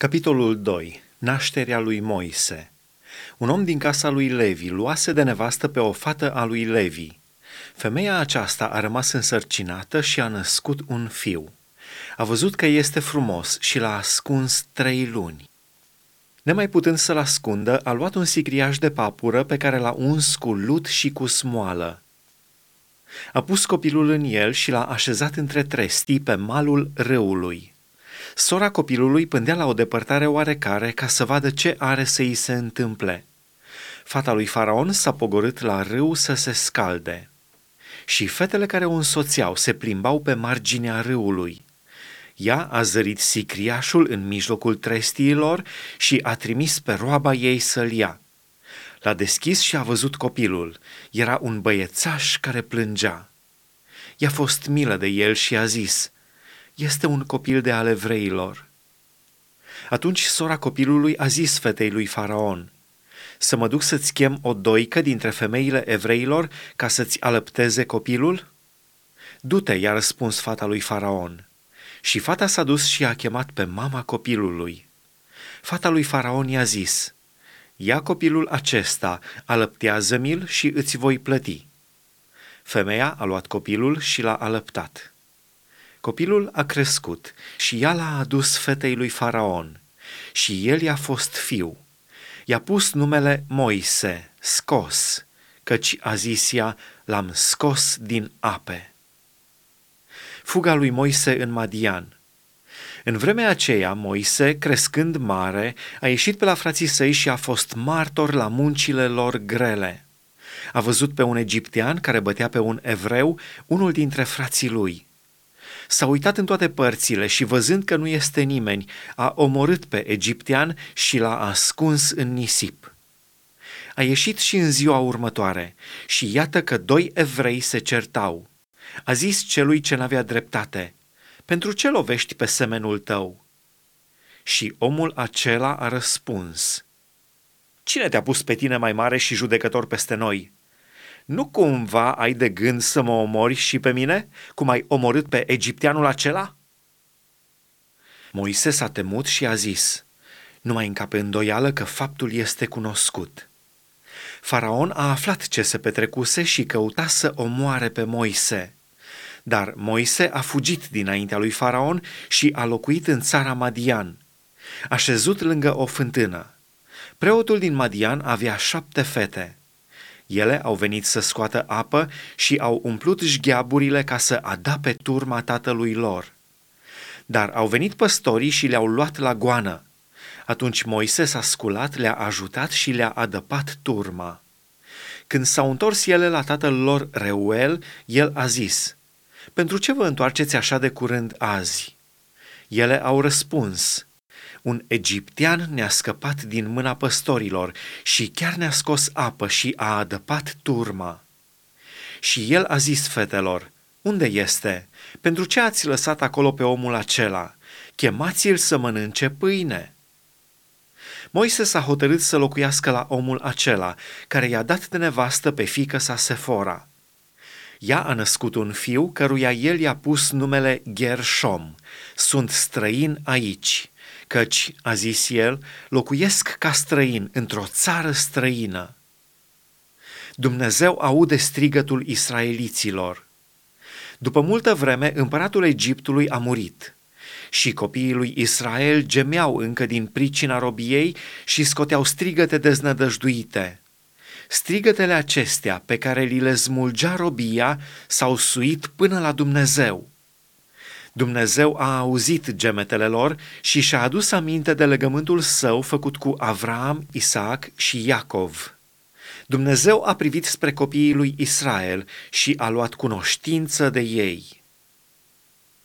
Capitolul 2. Nașterea lui Moise. Un om din casa lui Levi luase de nevastă pe o fată a lui Levi. Femeia aceasta a rămas însărcinată și a născut un fiu. A văzut că este frumos și l-a ascuns trei luni. Nemai putând să-l ascundă, a luat un sicriaș de papură pe care l-a uns cu lut și cu smoală. A pus copilul în el și l-a așezat între trestii pe malul râului. Sora copilului pândea la o depărtare oarecare ca să vadă ce are să îi se întâmple. Fata lui Faraon s-a pogorât la râu să se scalde. Și fetele care o însoțeau se plimbau pe marginea râului. Ea a zărit sicriașul în mijlocul trestiilor și a trimis pe roaba ei să-l ia. L-a deschis și a văzut copilul. Era un băiețaș care plângea. I-a fost milă de el și a zis – este un copil de ale evreilor. Atunci sora copilului a zis fetei lui Faraon, să mă duc să-ți chem o doică dintre femeile evreilor ca să-ți alăpteze copilul? Du-te, i-a răspuns fata lui Faraon. Și fata s-a dus și a chemat pe mama copilului. Fata lui Faraon i-a zis, ia copilul acesta, alăptează-mi-l și îți voi plăti. Femeia a luat copilul și l-a alăptat. Copilul a crescut și ea l-a adus fetei lui Faraon și el i-a fost fiu. I-a pus numele Moise, scos, căci a zis ea, l-am scos din ape. Fuga lui Moise în Madian. În vremea aceea, Moise, crescând mare, a ieșit pe la frații săi și a fost martor la muncile lor grele. A văzut pe un egiptean care bătea pe un evreu, unul dintre frații lui – S-a uitat în toate părțile și văzând că nu este nimeni, a omorât pe egiptean și l-a ascuns în nisip. A ieșit și în ziua următoare și iată că doi evrei se certau. A zis celui ce n-avea dreptate, pentru ce lovești pe semenul tău? Și omul acela a răspuns, Cine te-a pus pe tine mai mare și judecător peste noi?" Nu cumva ai de gând să mă omori și pe mine, cum ai omorât pe egipteanul acela? Moise s-a temut și a zis, nu mai încape îndoială că faptul este cunoscut. Faraon a aflat ce se petrecuse și căuta să omoare pe Moise. Dar Moise a fugit dinaintea lui Faraon și a locuit în țara Madian. A șezut lângă o fântână. Preotul din Madian avea șapte fete – ele au venit să scoată apă și au umplut jgheaburile ca să adape turma tatălui lor. Dar au venit păstorii și le-au luat la goană. Atunci Moise s-a sculat, le-a ajutat și le-a adăpat turma. Când s-au întors ele la tatăl lor Reuel, el a zis, Pentru ce vă întoarceți așa de curând azi?" Ele au răspuns, un egiptean ne-a scăpat din mâna păstorilor și chiar ne-a scos apă și a adăpat turma. Și el a zis fetelor, unde este? Pentru ce ați lăsat acolo pe omul acela? Chemați-l să mănânce pâine. Moise s-a hotărât să locuiască la omul acela, care i-a dat de nevastă pe fică sa Sefora. Ea a născut un fiu căruia el i-a pus numele Gershom. Sunt străin aici căci, a zis el, locuiesc ca străin într-o țară străină. Dumnezeu aude strigătul israeliților. După multă vreme, împăratul Egiptului a murit și copiii lui Israel gemeau încă din pricina robiei și scoteau strigăte deznădăjduite. Strigătele acestea pe care li le smulgea robia s-au suit până la Dumnezeu. Dumnezeu a auzit gemetele lor și și-a adus aminte de legământul său făcut cu Avram, Isaac și Iacov. Dumnezeu a privit spre copiii lui Israel și a luat cunoștință de ei.